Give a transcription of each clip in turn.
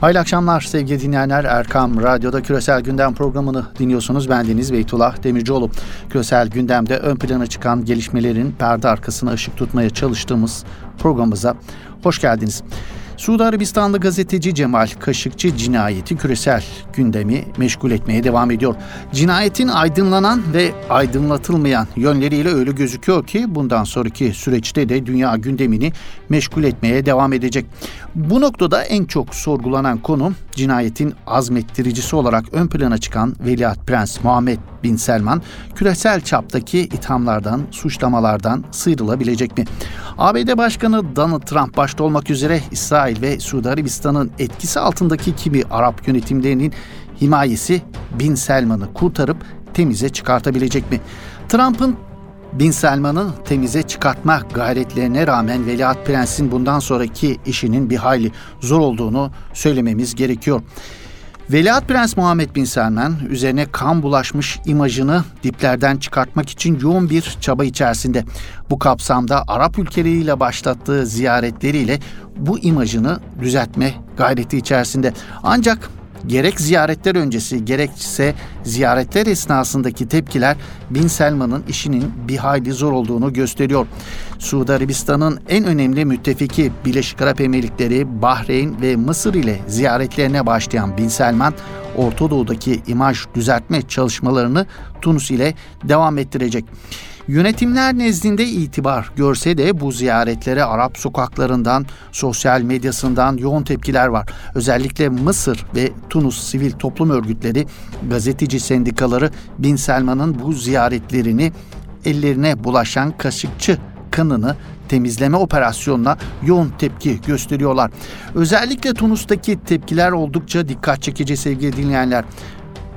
Hayırlı akşamlar sevgili dinleyenler. Erkam Radyo'da Küresel Gündem programını dinliyorsunuz. Ben Deniz Beytullah Demircioğlu. Küresel Gündem'de ön plana çıkan gelişmelerin perde arkasına ışık tutmaya çalıştığımız programımıza hoş geldiniz. Suudi Arabistanlı gazeteci Cemal Kaşıkçı cinayeti küresel gündemi meşgul etmeye devam ediyor. Cinayetin aydınlanan ve aydınlatılmayan yönleriyle öyle gözüküyor ki bundan sonraki süreçte de dünya gündemini meşgul etmeye devam edecek. Bu noktada en çok sorgulanan konu cinayetin azmettiricisi olarak ön plana çıkan Veliaht Prens Muhammed Bin Selman küresel çaptaki ithamlardan, suçlamalardan sıyrılabilecek mi? ABD Başkanı Donald Trump başta olmak üzere İsrail ve Suudi Arabistan'ın etkisi altındaki kimi Arap yönetimlerinin himayesi Bin Selman'ı kurtarıp temize çıkartabilecek mi? Trump'ın Bin Selman'ı temize çıkartma gayretlerine rağmen Veliaht Prens'in bundan sonraki işinin bir hayli zor olduğunu söylememiz gerekiyor. Veliaht Prens Muhammed Bin Selman üzerine kan bulaşmış imajını diplerden çıkartmak için yoğun bir çaba içerisinde. Bu kapsamda Arap ülkeleriyle başlattığı ziyaretleriyle bu imajını düzeltme gayreti içerisinde. Ancak Gerek ziyaretler öncesi gerekse ziyaretler esnasındaki tepkiler Bin Selman'ın işinin bir hayli zor olduğunu gösteriyor. Suudi Arabistan'ın en önemli müttefiki Birleşik Arap Emirlikleri, Bahreyn ve Mısır ile ziyaretlerine başlayan Bin Selman, Orta Doğu'daki imaj düzeltme çalışmalarını Tunus ile devam ettirecek. Yönetimler nezdinde itibar görse de bu ziyaretlere Arap sokaklarından, sosyal medyasından yoğun tepkiler var. Özellikle Mısır ve Tunus sivil toplum örgütleri, gazeteci sendikaları Bin Selman'ın bu ziyaretlerini ellerine bulaşan kaşıkçı kanını temizleme operasyonuna yoğun tepki gösteriyorlar. Özellikle Tunus'taki tepkiler oldukça dikkat çekici sevgili dinleyenler.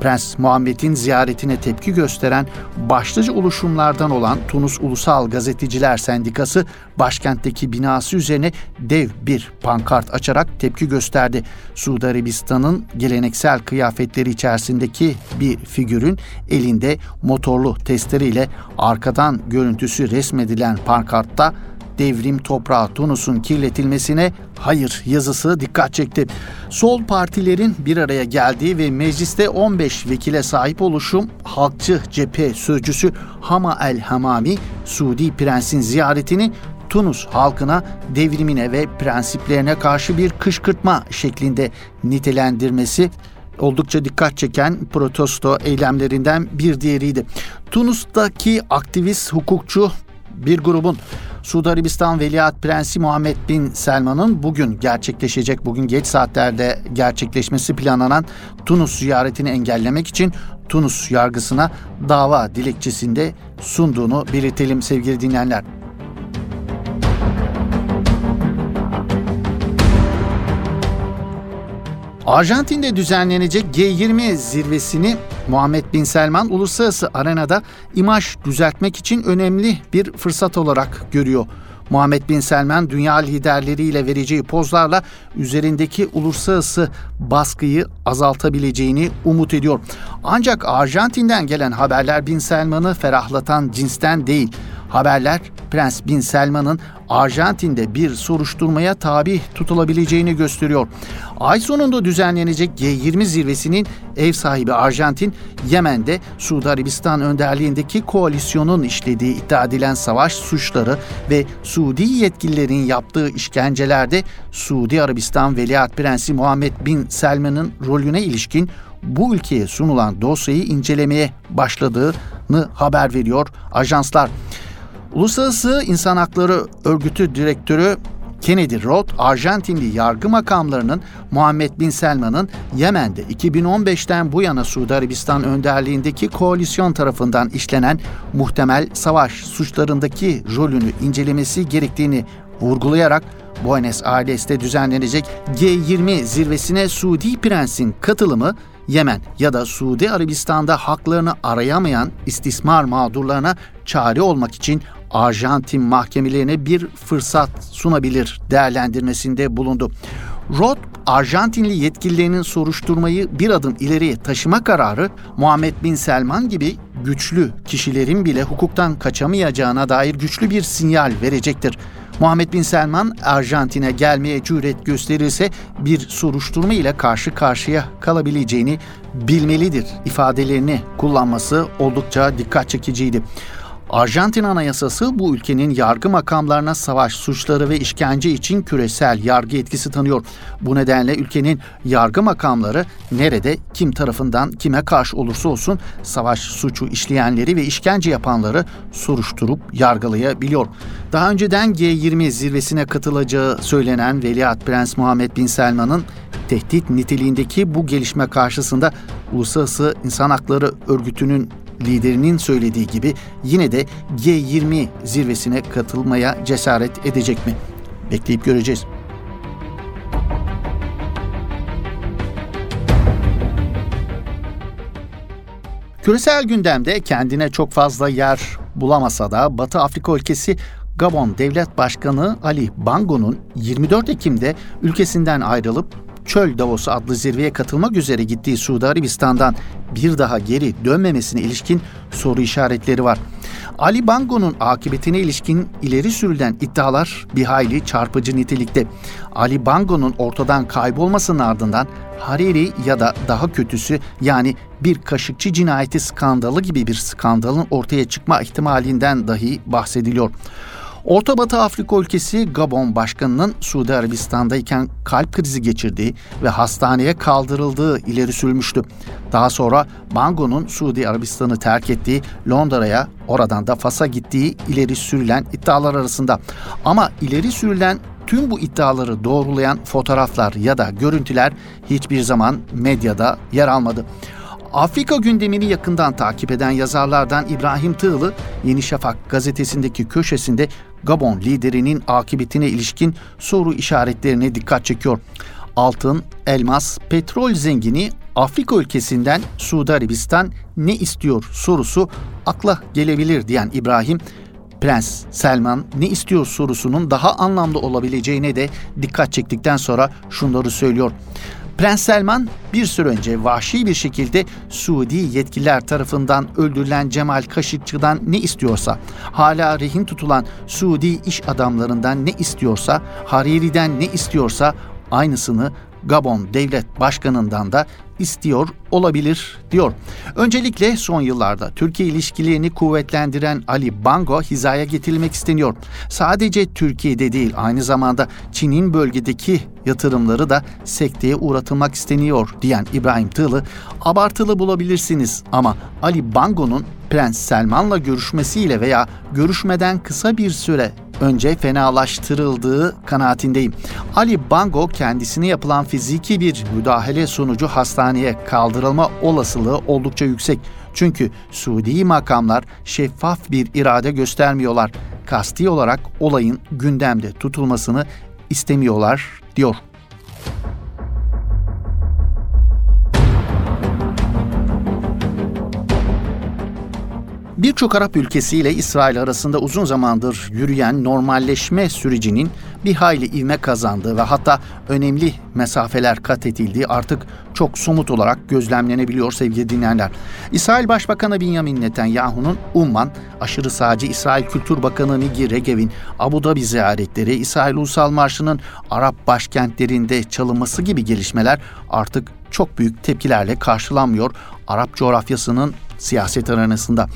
Prens Muhammed'in ziyaretine tepki gösteren başlıca oluşumlardan olan Tunus Ulusal Gazeteciler Sendikası başkentteki binası üzerine dev bir pankart açarak tepki gösterdi. Suudi Arabistan'ın geleneksel kıyafetleri içerisindeki bir figürün elinde motorlu testere arkadan görüntüsü resmedilen pankartta devrim toprağı Tunus'un kirletilmesine hayır yazısı dikkat çekti. Sol partilerin bir araya geldiği ve mecliste 15 vekile sahip oluşum halkçı cephe sözcüsü Hama El Hamami Suudi Prens'in ziyaretini Tunus halkına devrimine ve prensiplerine karşı bir kışkırtma şeklinde nitelendirmesi oldukça dikkat çeken protesto eylemlerinden bir diğeriydi. Tunus'taki aktivist hukukçu bir grubun Suudi Arabistan Veliaht Prensi Muhammed Bin Selman'ın bugün gerçekleşecek, bugün geç saatlerde gerçekleşmesi planlanan Tunus ziyaretini engellemek için Tunus yargısına dava dilekçesinde sunduğunu belirtelim sevgili dinleyenler. Arjantin'de düzenlenecek G20 zirvesini Muhammed Bin Selman uluslararası arenada imaj düzeltmek için önemli bir fırsat olarak görüyor. Muhammed Bin Selman dünya liderleriyle vereceği pozlarla üzerindeki uluslararası baskıyı azaltabileceğini umut ediyor. Ancak Arjantin'den gelen haberler Bin Selman'ı ferahlatan cinsten değil. Haberler Prens Bin Selman'ın Arjantin'de bir soruşturmaya tabi tutulabileceğini gösteriyor. Ay sonunda düzenlenecek G20 zirvesinin ev sahibi Arjantin, Yemen'de Suudi Arabistan önderliğindeki koalisyonun işlediği iddia edilen savaş suçları ve Suudi yetkililerin yaptığı işkencelerde Suudi Arabistan Veliaht Prensi Muhammed Bin Selman'ın rolüne ilişkin bu ülkeye sunulan dosyayı incelemeye başladığını haber veriyor ajanslar. Uluslararası İnsan Hakları Örgütü Direktörü Kennedy Roth, Arjantinli yargı makamlarının Muhammed Bin Selman'ın Yemen'de 2015'ten bu yana Suudi Arabistan önderliğindeki koalisyon tarafından işlenen muhtemel savaş suçlarındaki rolünü incelemesi gerektiğini vurgulayarak Buenos Aires'te düzenlenecek G20 zirvesine Suudi Prens'in katılımı Yemen ya da Suudi Arabistan'da haklarını arayamayan istismar mağdurlarına çare olmak için Arjantin mahkemelerine bir fırsat sunabilir değerlendirmesinde bulundu. Roth, Arjantinli yetkililerinin soruşturmayı bir adım ileriye taşıma kararı Muhammed Bin Selman gibi güçlü kişilerin bile hukuktan kaçamayacağına dair güçlü bir sinyal verecektir. Muhammed Bin Selman Arjantin'e gelmeye cüret gösterirse bir soruşturma ile karşı karşıya kalabileceğini bilmelidir ifadelerini kullanması oldukça dikkat çekiciydi. Arjantin Anayasası bu ülkenin yargı makamlarına savaş suçları ve işkence için küresel yargı etkisi tanıyor. Bu nedenle ülkenin yargı makamları nerede kim tarafından kime karşı olursa olsun savaş suçu işleyenleri ve işkence yapanları soruşturup yargılayabiliyor. Daha önceden G20 zirvesine katılacağı söylenen Veliaht Prens Muhammed Bin Selman'ın tehdit niteliğindeki bu gelişme karşısında Uluslararası İnsan Hakları Örgütü'nün liderinin söylediği gibi yine de G20 zirvesine katılmaya cesaret edecek mi? Bekleyip göreceğiz. Küresel gündemde kendine çok fazla yer bulamasa da Batı Afrika ülkesi Gabon Devlet Başkanı Ali Bango'nun 24 Ekim'de ülkesinden ayrılıp Çöl Davosu adlı zirveye katılmak üzere gittiği Suudi Arabistan'dan bir daha geri dönmemesine ilişkin soru işaretleri var. Ali Bango'nun akıbetine ilişkin ileri sürülen iddialar bir hayli çarpıcı nitelikte. Ali Bango'nun ortadan kaybolmasının ardından Hariri ya da daha kötüsü yani bir kaşıkçı cinayeti skandalı gibi bir skandalın ortaya çıkma ihtimalinden dahi bahsediliyor. Orta Batı Afrika ülkesi Gabon Başkanı'nın Suudi Arabistan'dayken kalp krizi geçirdiği ve hastaneye kaldırıldığı ileri sürülmüştü. Daha sonra Bango'nun Suudi Arabistan'ı terk ettiği Londra'ya oradan da Fas'a gittiği ileri sürülen iddialar arasında. Ama ileri sürülen tüm bu iddiaları doğrulayan fotoğraflar ya da görüntüler hiçbir zaman medyada yer almadı. Afrika gündemini yakından takip eden yazarlardan İbrahim Tığlı, Yeni Şafak gazetesindeki köşesinde Gabon liderinin akıbetine ilişkin soru işaretlerine dikkat çekiyor. Altın, elmas, petrol zengini Afrika ülkesinden Suudi Arabistan ne istiyor sorusu akla gelebilir diyen İbrahim, Prens Selman ne istiyor sorusunun daha anlamlı olabileceğine de dikkat çektikten sonra şunları söylüyor. Prens Selman bir süre önce vahşi bir şekilde Suudi yetkililer tarafından öldürülen Cemal Kaşıkçı'dan ne istiyorsa, hala rehin tutulan Suudi iş adamlarından ne istiyorsa, Hariri'den ne istiyorsa aynısını Gabon Devlet Başkanı'ndan da istiyor olabilir diyor. Öncelikle son yıllarda Türkiye ilişkilerini kuvvetlendiren Ali Bango hizaya getirilmek isteniyor. Sadece Türkiye'de değil aynı zamanda Çin'in bölgedeki yatırımları da sekteye uğratılmak isteniyor diyen İbrahim Tığlı abartılı bulabilirsiniz ama Ali Bango'nun Prens Selman'la görüşmesiyle veya görüşmeden kısa bir süre önce fenalaştırıldığı kanaatindeyim. Ali Bango kendisine yapılan fiziki bir müdahale sonucu hastaneye kaldırılma olasılığı oldukça yüksek. Çünkü Suudi makamlar şeffaf bir irade göstermiyorlar. Kasti olarak olayın gündemde tutulmasını istemiyorlar diyor. Birçok Arap ülkesiyle İsrail arasında uzun zamandır yürüyen normalleşme sürecinin bir hayli ivme kazandığı ve hatta önemli mesafeler kat edildiği artık çok somut olarak gözlemlenebiliyor sevgili dinleyenler. İsrail Başbakanı Benjamin Netanyahu'nun Umman, aşırı sağcı İsrail Kültür Bakanı Migi Regev'in Abu Dhabi ziyaretleri, İsrail Ulusal Marşı'nın Arap başkentlerinde çalınması gibi gelişmeler artık çok büyük tepkilerle karşılanmıyor Arap coğrafyasının siyaset aranasında.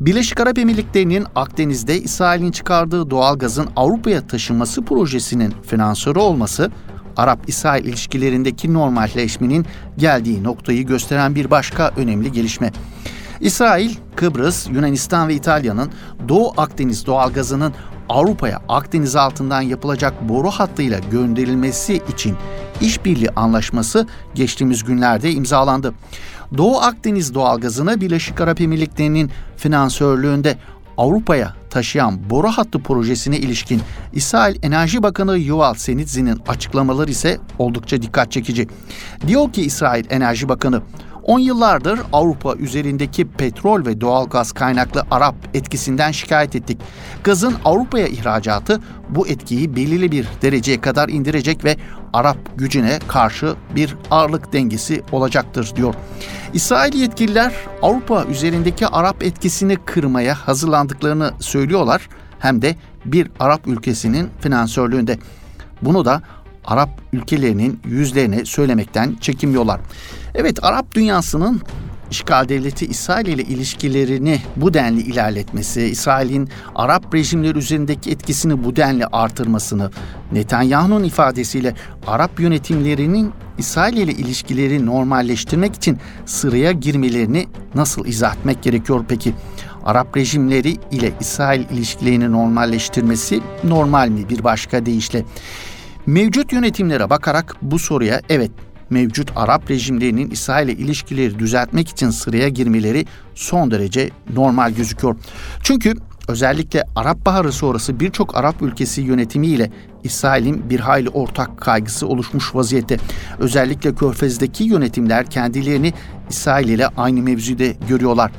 Birleşik Arap Emirlikleri'nin Akdeniz'de İsrail'in çıkardığı doğal gazın Avrupa'ya taşınması projesinin finansörü olması Arap-İsrail ilişkilerindeki normalleşmenin geldiği noktayı gösteren bir başka önemli gelişme. İsrail, Kıbrıs, Yunanistan ve İtalya'nın Doğu Akdeniz doğalgazının Avrupa'ya Akdeniz altından yapılacak boru hattıyla gönderilmesi için işbirliği anlaşması geçtiğimiz günlerde imzalandı. Doğu Akdeniz doğalgazını Birleşik Arap Emirlikleri'nin finansörlüğünde Avrupa'ya taşıyan boru hattı projesine ilişkin İsrail Enerji Bakanı Yuval Senitzi'nin açıklamaları ise oldukça dikkat çekici. Diyor ki İsrail Enerji Bakanı, 10 yıllardır Avrupa üzerindeki petrol ve doğal gaz kaynaklı Arap etkisinden şikayet ettik. Gazın Avrupa'ya ihracatı bu etkiyi belirli bir dereceye kadar indirecek ve Arap gücüne karşı bir ağırlık dengesi olacaktır diyor. İsrail yetkililer Avrupa üzerindeki Arap etkisini kırmaya hazırlandıklarını söylüyorlar hem de bir Arap ülkesinin finansörlüğünde. Bunu da Arap ülkelerinin yüzlerine söylemekten çekinmiyorlar. Evet Arap dünyasının işgal devleti İsrail ile ilişkilerini bu denli ilerletmesi, İsrail'in Arap rejimleri üzerindeki etkisini bu denli artırmasını, Netanyahu'nun ifadesiyle Arap yönetimlerinin İsrail ile ilişkileri normalleştirmek için sıraya girmelerini nasıl izah etmek gerekiyor peki? Arap rejimleri ile İsrail ilişkilerini normalleştirmesi normal mi bir başka deyişle? Mevcut yönetimlere bakarak bu soruya evet mevcut Arap rejimlerinin İsrail ile ilişkileri düzeltmek için sıraya girmeleri son derece normal gözüküyor. Çünkü özellikle Arap Baharı sonrası birçok Arap ülkesi yönetimiyle İsrail'in bir hayli ortak kaygısı oluşmuş vaziyette. Özellikle Körfez'deki yönetimler kendilerini İsrail ile aynı mevzuda görüyorlar.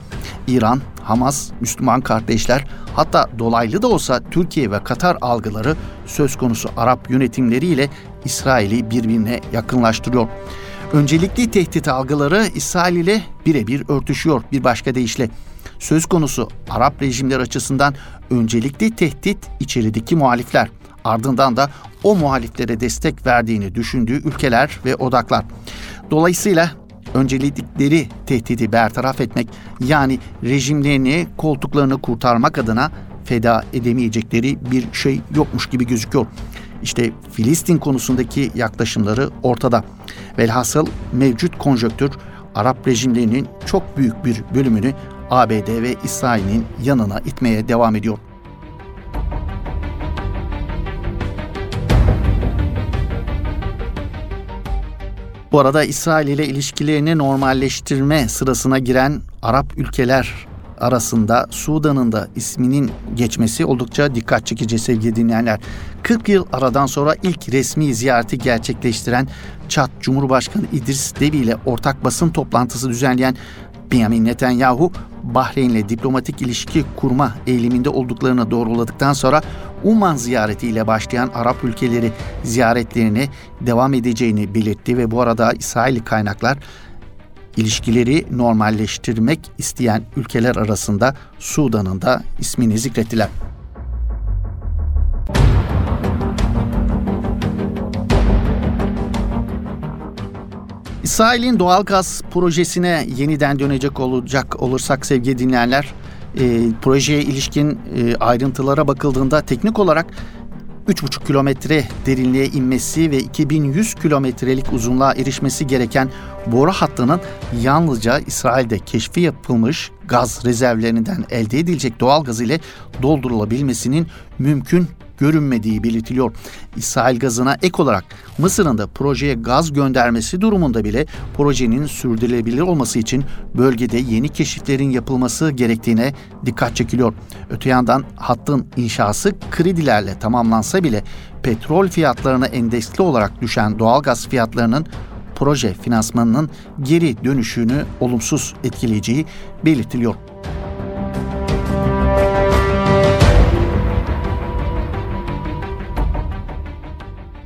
İran, Hamas, Müslüman kardeşler hatta dolaylı da olsa Türkiye ve Katar algıları söz konusu Arap yönetimleriyle İsrail'i birbirine yakınlaştırıyor. Öncelikli tehdit algıları İsrail ile birebir örtüşüyor bir başka deyişle. Söz konusu Arap rejimler açısından öncelikli tehdit içerideki muhalifler. Ardından da o muhaliflere destek verdiğini düşündüğü ülkeler ve odaklar. Dolayısıyla öncelikleri tehdidi bertaraf etmek yani rejimlerini koltuklarını kurtarmak adına feda edemeyecekleri bir şey yokmuş gibi gözüküyor. İşte Filistin konusundaki yaklaşımları ortada. Velhasıl mevcut konjöktür Arap rejimlerinin çok büyük bir bölümünü ABD ve İsrail'in yanına itmeye devam ediyor. Bu arada İsrail ile ilişkilerini normalleştirme sırasına giren Arap ülkeler arasında Sudan'ın da isminin geçmesi oldukça dikkat çekici sevgili dinleyenler. 40 yıl aradan sonra ilk resmi ziyareti gerçekleştiren Çat Cumhurbaşkanı İdris Debi ile ortak basın toplantısı düzenleyen Benjamin Netanyahu, Bahreyn'le diplomatik ilişki kurma eğiliminde olduklarını doğruladıktan sonra Uman ziyaretiyle başlayan Arap ülkeleri ziyaretlerine devam edeceğini belirtti ve bu arada İsrail kaynaklar ilişkileri normalleştirmek isteyen ülkeler arasında Sudan'ın da ismini zikrettiler. İsrail'in doğal gaz projesine yeniden dönecek olacak olursak sevgili dinleyenler, e, projeye ilişkin e, ayrıntılara bakıldığında teknik olarak 3,5 kilometre derinliğe inmesi ve 2100 kilometrelik uzunluğa erişmesi gereken boru hattının yalnızca İsrail'de keşfi yapılmış gaz rezervlerinden elde edilecek doğal gaz ile doldurulabilmesinin mümkün görünmediği belirtiliyor. İsrail gazına ek olarak Mısır'ın da projeye gaz göndermesi durumunda bile projenin sürdürülebilir olması için bölgede yeni keşiflerin yapılması gerektiğine dikkat çekiliyor. Öte yandan hattın inşası kredilerle tamamlansa bile petrol fiyatlarına endeksli olarak düşen doğal gaz fiyatlarının proje finansmanının geri dönüşünü olumsuz etkileyeceği belirtiliyor.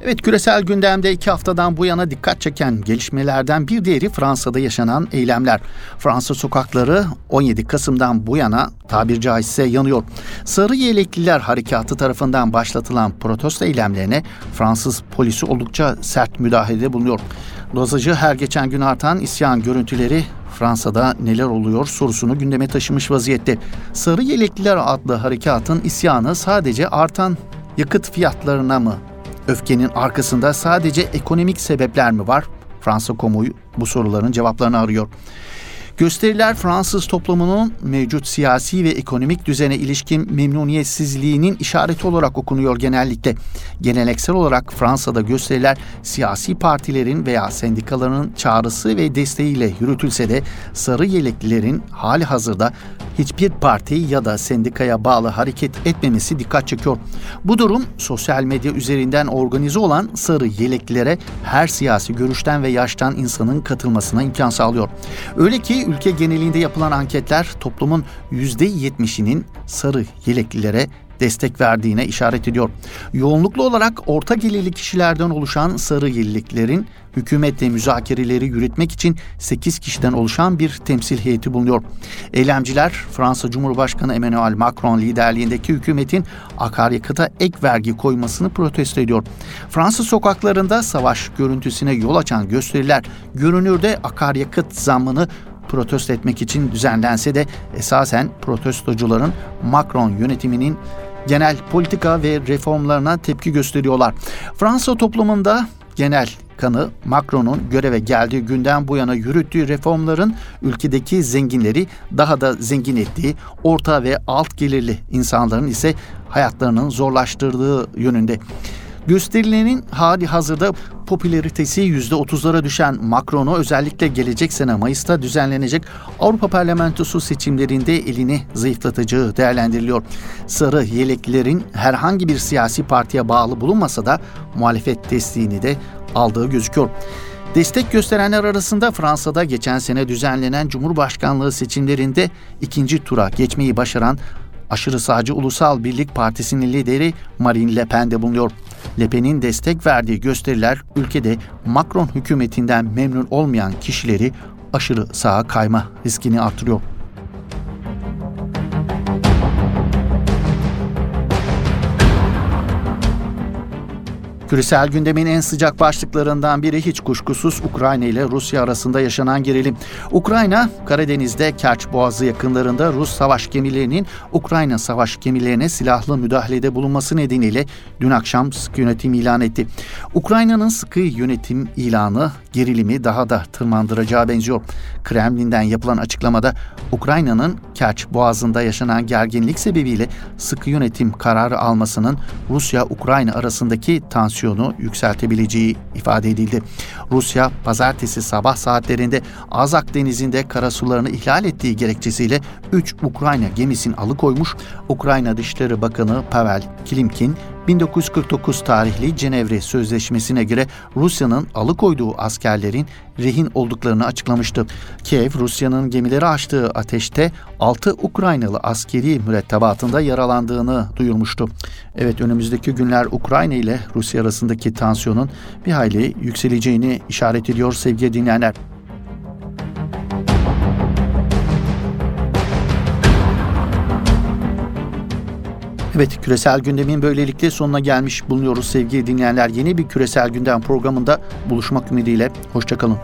Evet küresel gündemde iki haftadan bu yana dikkat çeken gelişmelerden bir diğeri Fransa'da yaşanan eylemler. Fransa sokakları 17 Kasım'dan bu yana tabir caizse yanıyor. Sarı Yelekliler Harekatı tarafından başlatılan protesto eylemlerine Fransız polisi oldukça sert müdahalede bulunuyor. Dozajı her geçen gün artan isyan görüntüleri Fransa'da neler oluyor sorusunu gündeme taşımış vaziyette. Sarı Yelekliler adlı harekatın isyanı sadece artan yakıt fiyatlarına mı Öfkenin arkasında sadece ekonomik sebepler mi var? Fransa kamuoyu bu soruların cevaplarını arıyor. Gösteriler Fransız toplumunun mevcut siyasi ve ekonomik düzene ilişkin memnuniyetsizliğinin işareti olarak okunuyor genellikle. Geleneksel olarak Fransa'da gösteriler siyasi partilerin veya sendikaların çağrısı ve desteğiyle yürütülse de sarı yeleklilerin hali hazırda hiçbir parti ya da sendikaya bağlı hareket etmemesi dikkat çekiyor. Bu durum sosyal medya üzerinden organize olan sarı yeleklilere her siyasi görüşten ve yaştan insanın katılmasına imkan sağlıyor. Öyle ki ülke genelinde yapılan anketler toplumun %70'inin sarı yeleklilere destek verdiğine işaret ediyor. Yoğunluklu olarak orta gelirli kişilerden oluşan sarı yıllıklerin hükümetle müzakereleri yürütmek için 8 kişiden oluşan bir temsil heyeti bulunuyor. Eylemciler Fransa Cumhurbaşkanı Emmanuel Macron liderliğindeki hükümetin akaryakıta ek vergi koymasını protesto ediyor. Fransa sokaklarında savaş görüntüsüne yol açan gösteriler görünürde akaryakıt zammını protesto etmek için düzenlense de esasen protestocuların Macron yönetiminin genel politika ve reformlarına tepki gösteriyorlar. Fransa toplumunda genel kanı Macron'un göreve geldiği günden bu yana yürüttüğü reformların ülkedeki zenginleri daha da zengin ettiği, orta ve alt gelirli insanların ise hayatlarının zorlaştırdığı yönünde. Gösterilerin hali hazırda popülaritesi %30'lara düşen Macron'u özellikle gelecek sene Mayıs'ta düzenlenecek Avrupa Parlamentosu seçimlerinde elini zayıflatacağı değerlendiriliyor. Sarı yeleklerin herhangi bir siyasi partiye bağlı bulunmasa da muhalefet desteğini de aldığı gözüküyor. Destek gösterenler arasında Fransa'da geçen sene düzenlenen Cumhurbaşkanlığı seçimlerinde ikinci tura geçmeyi başaran aşırı sağcı Ulusal Birlik Partisi'nin lideri Marine Le Pen de bulunuyor. Le Pen'in destek verdiği gösteriler ülkede Macron hükümetinden memnun olmayan kişileri aşırı sağa kayma riskini artırıyor. Küresel gündemin en sıcak başlıklarından biri hiç kuşkusuz Ukrayna ile Rusya arasında yaşanan gerilim. Ukrayna, Karadeniz'de Kerç Boğazı yakınlarında Rus savaş gemilerinin Ukrayna savaş gemilerine silahlı müdahalede bulunması nedeniyle dün akşam sıkı yönetim ilan etti. Ukrayna'nın sıkı yönetim ilanı gerilimi daha da tırmandıracağı benziyor. Kremlin'den yapılan açıklamada Ukrayna'nın Kerç Boğazı'nda yaşanan gerginlik sebebiyle sıkı yönetim kararı almasının Rusya-Ukrayna arasındaki tansiyonu yükseltebileceği ifade edildi. Rusya pazartesi sabah saatlerinde Azak Denizi'nde karasularını ihlal ettiği gerekçesiyle 3 Ukrayna gemisini alıkoymuş. Ukrayna Dışişleri Bakanı Pavel Kilimkin 1949 tarihli Cenevre Sözleşmesi'ne göre Rusya'nın alıkoyduğu askerlerin rehin olduklarını açıklamıştı. Kiev, Rusya'nın gemileri açtığı ateşte 6 Ukraynalı askeri mürettebatında yaralandığını duyurmuştu. Evet önümüzdeki günler Ukrayna ile Rusya arasındaki tansiyonun bir hayli yükseleceğini işaret ediyor sevgili dinleyenler. Evet küresel gündemin böylelikle sonuna gelmiş bulunuyoruz sevgili dinleyenler. Yeni bir küresel gündem programında buluşmak ümidiyle. Hoşçakalın.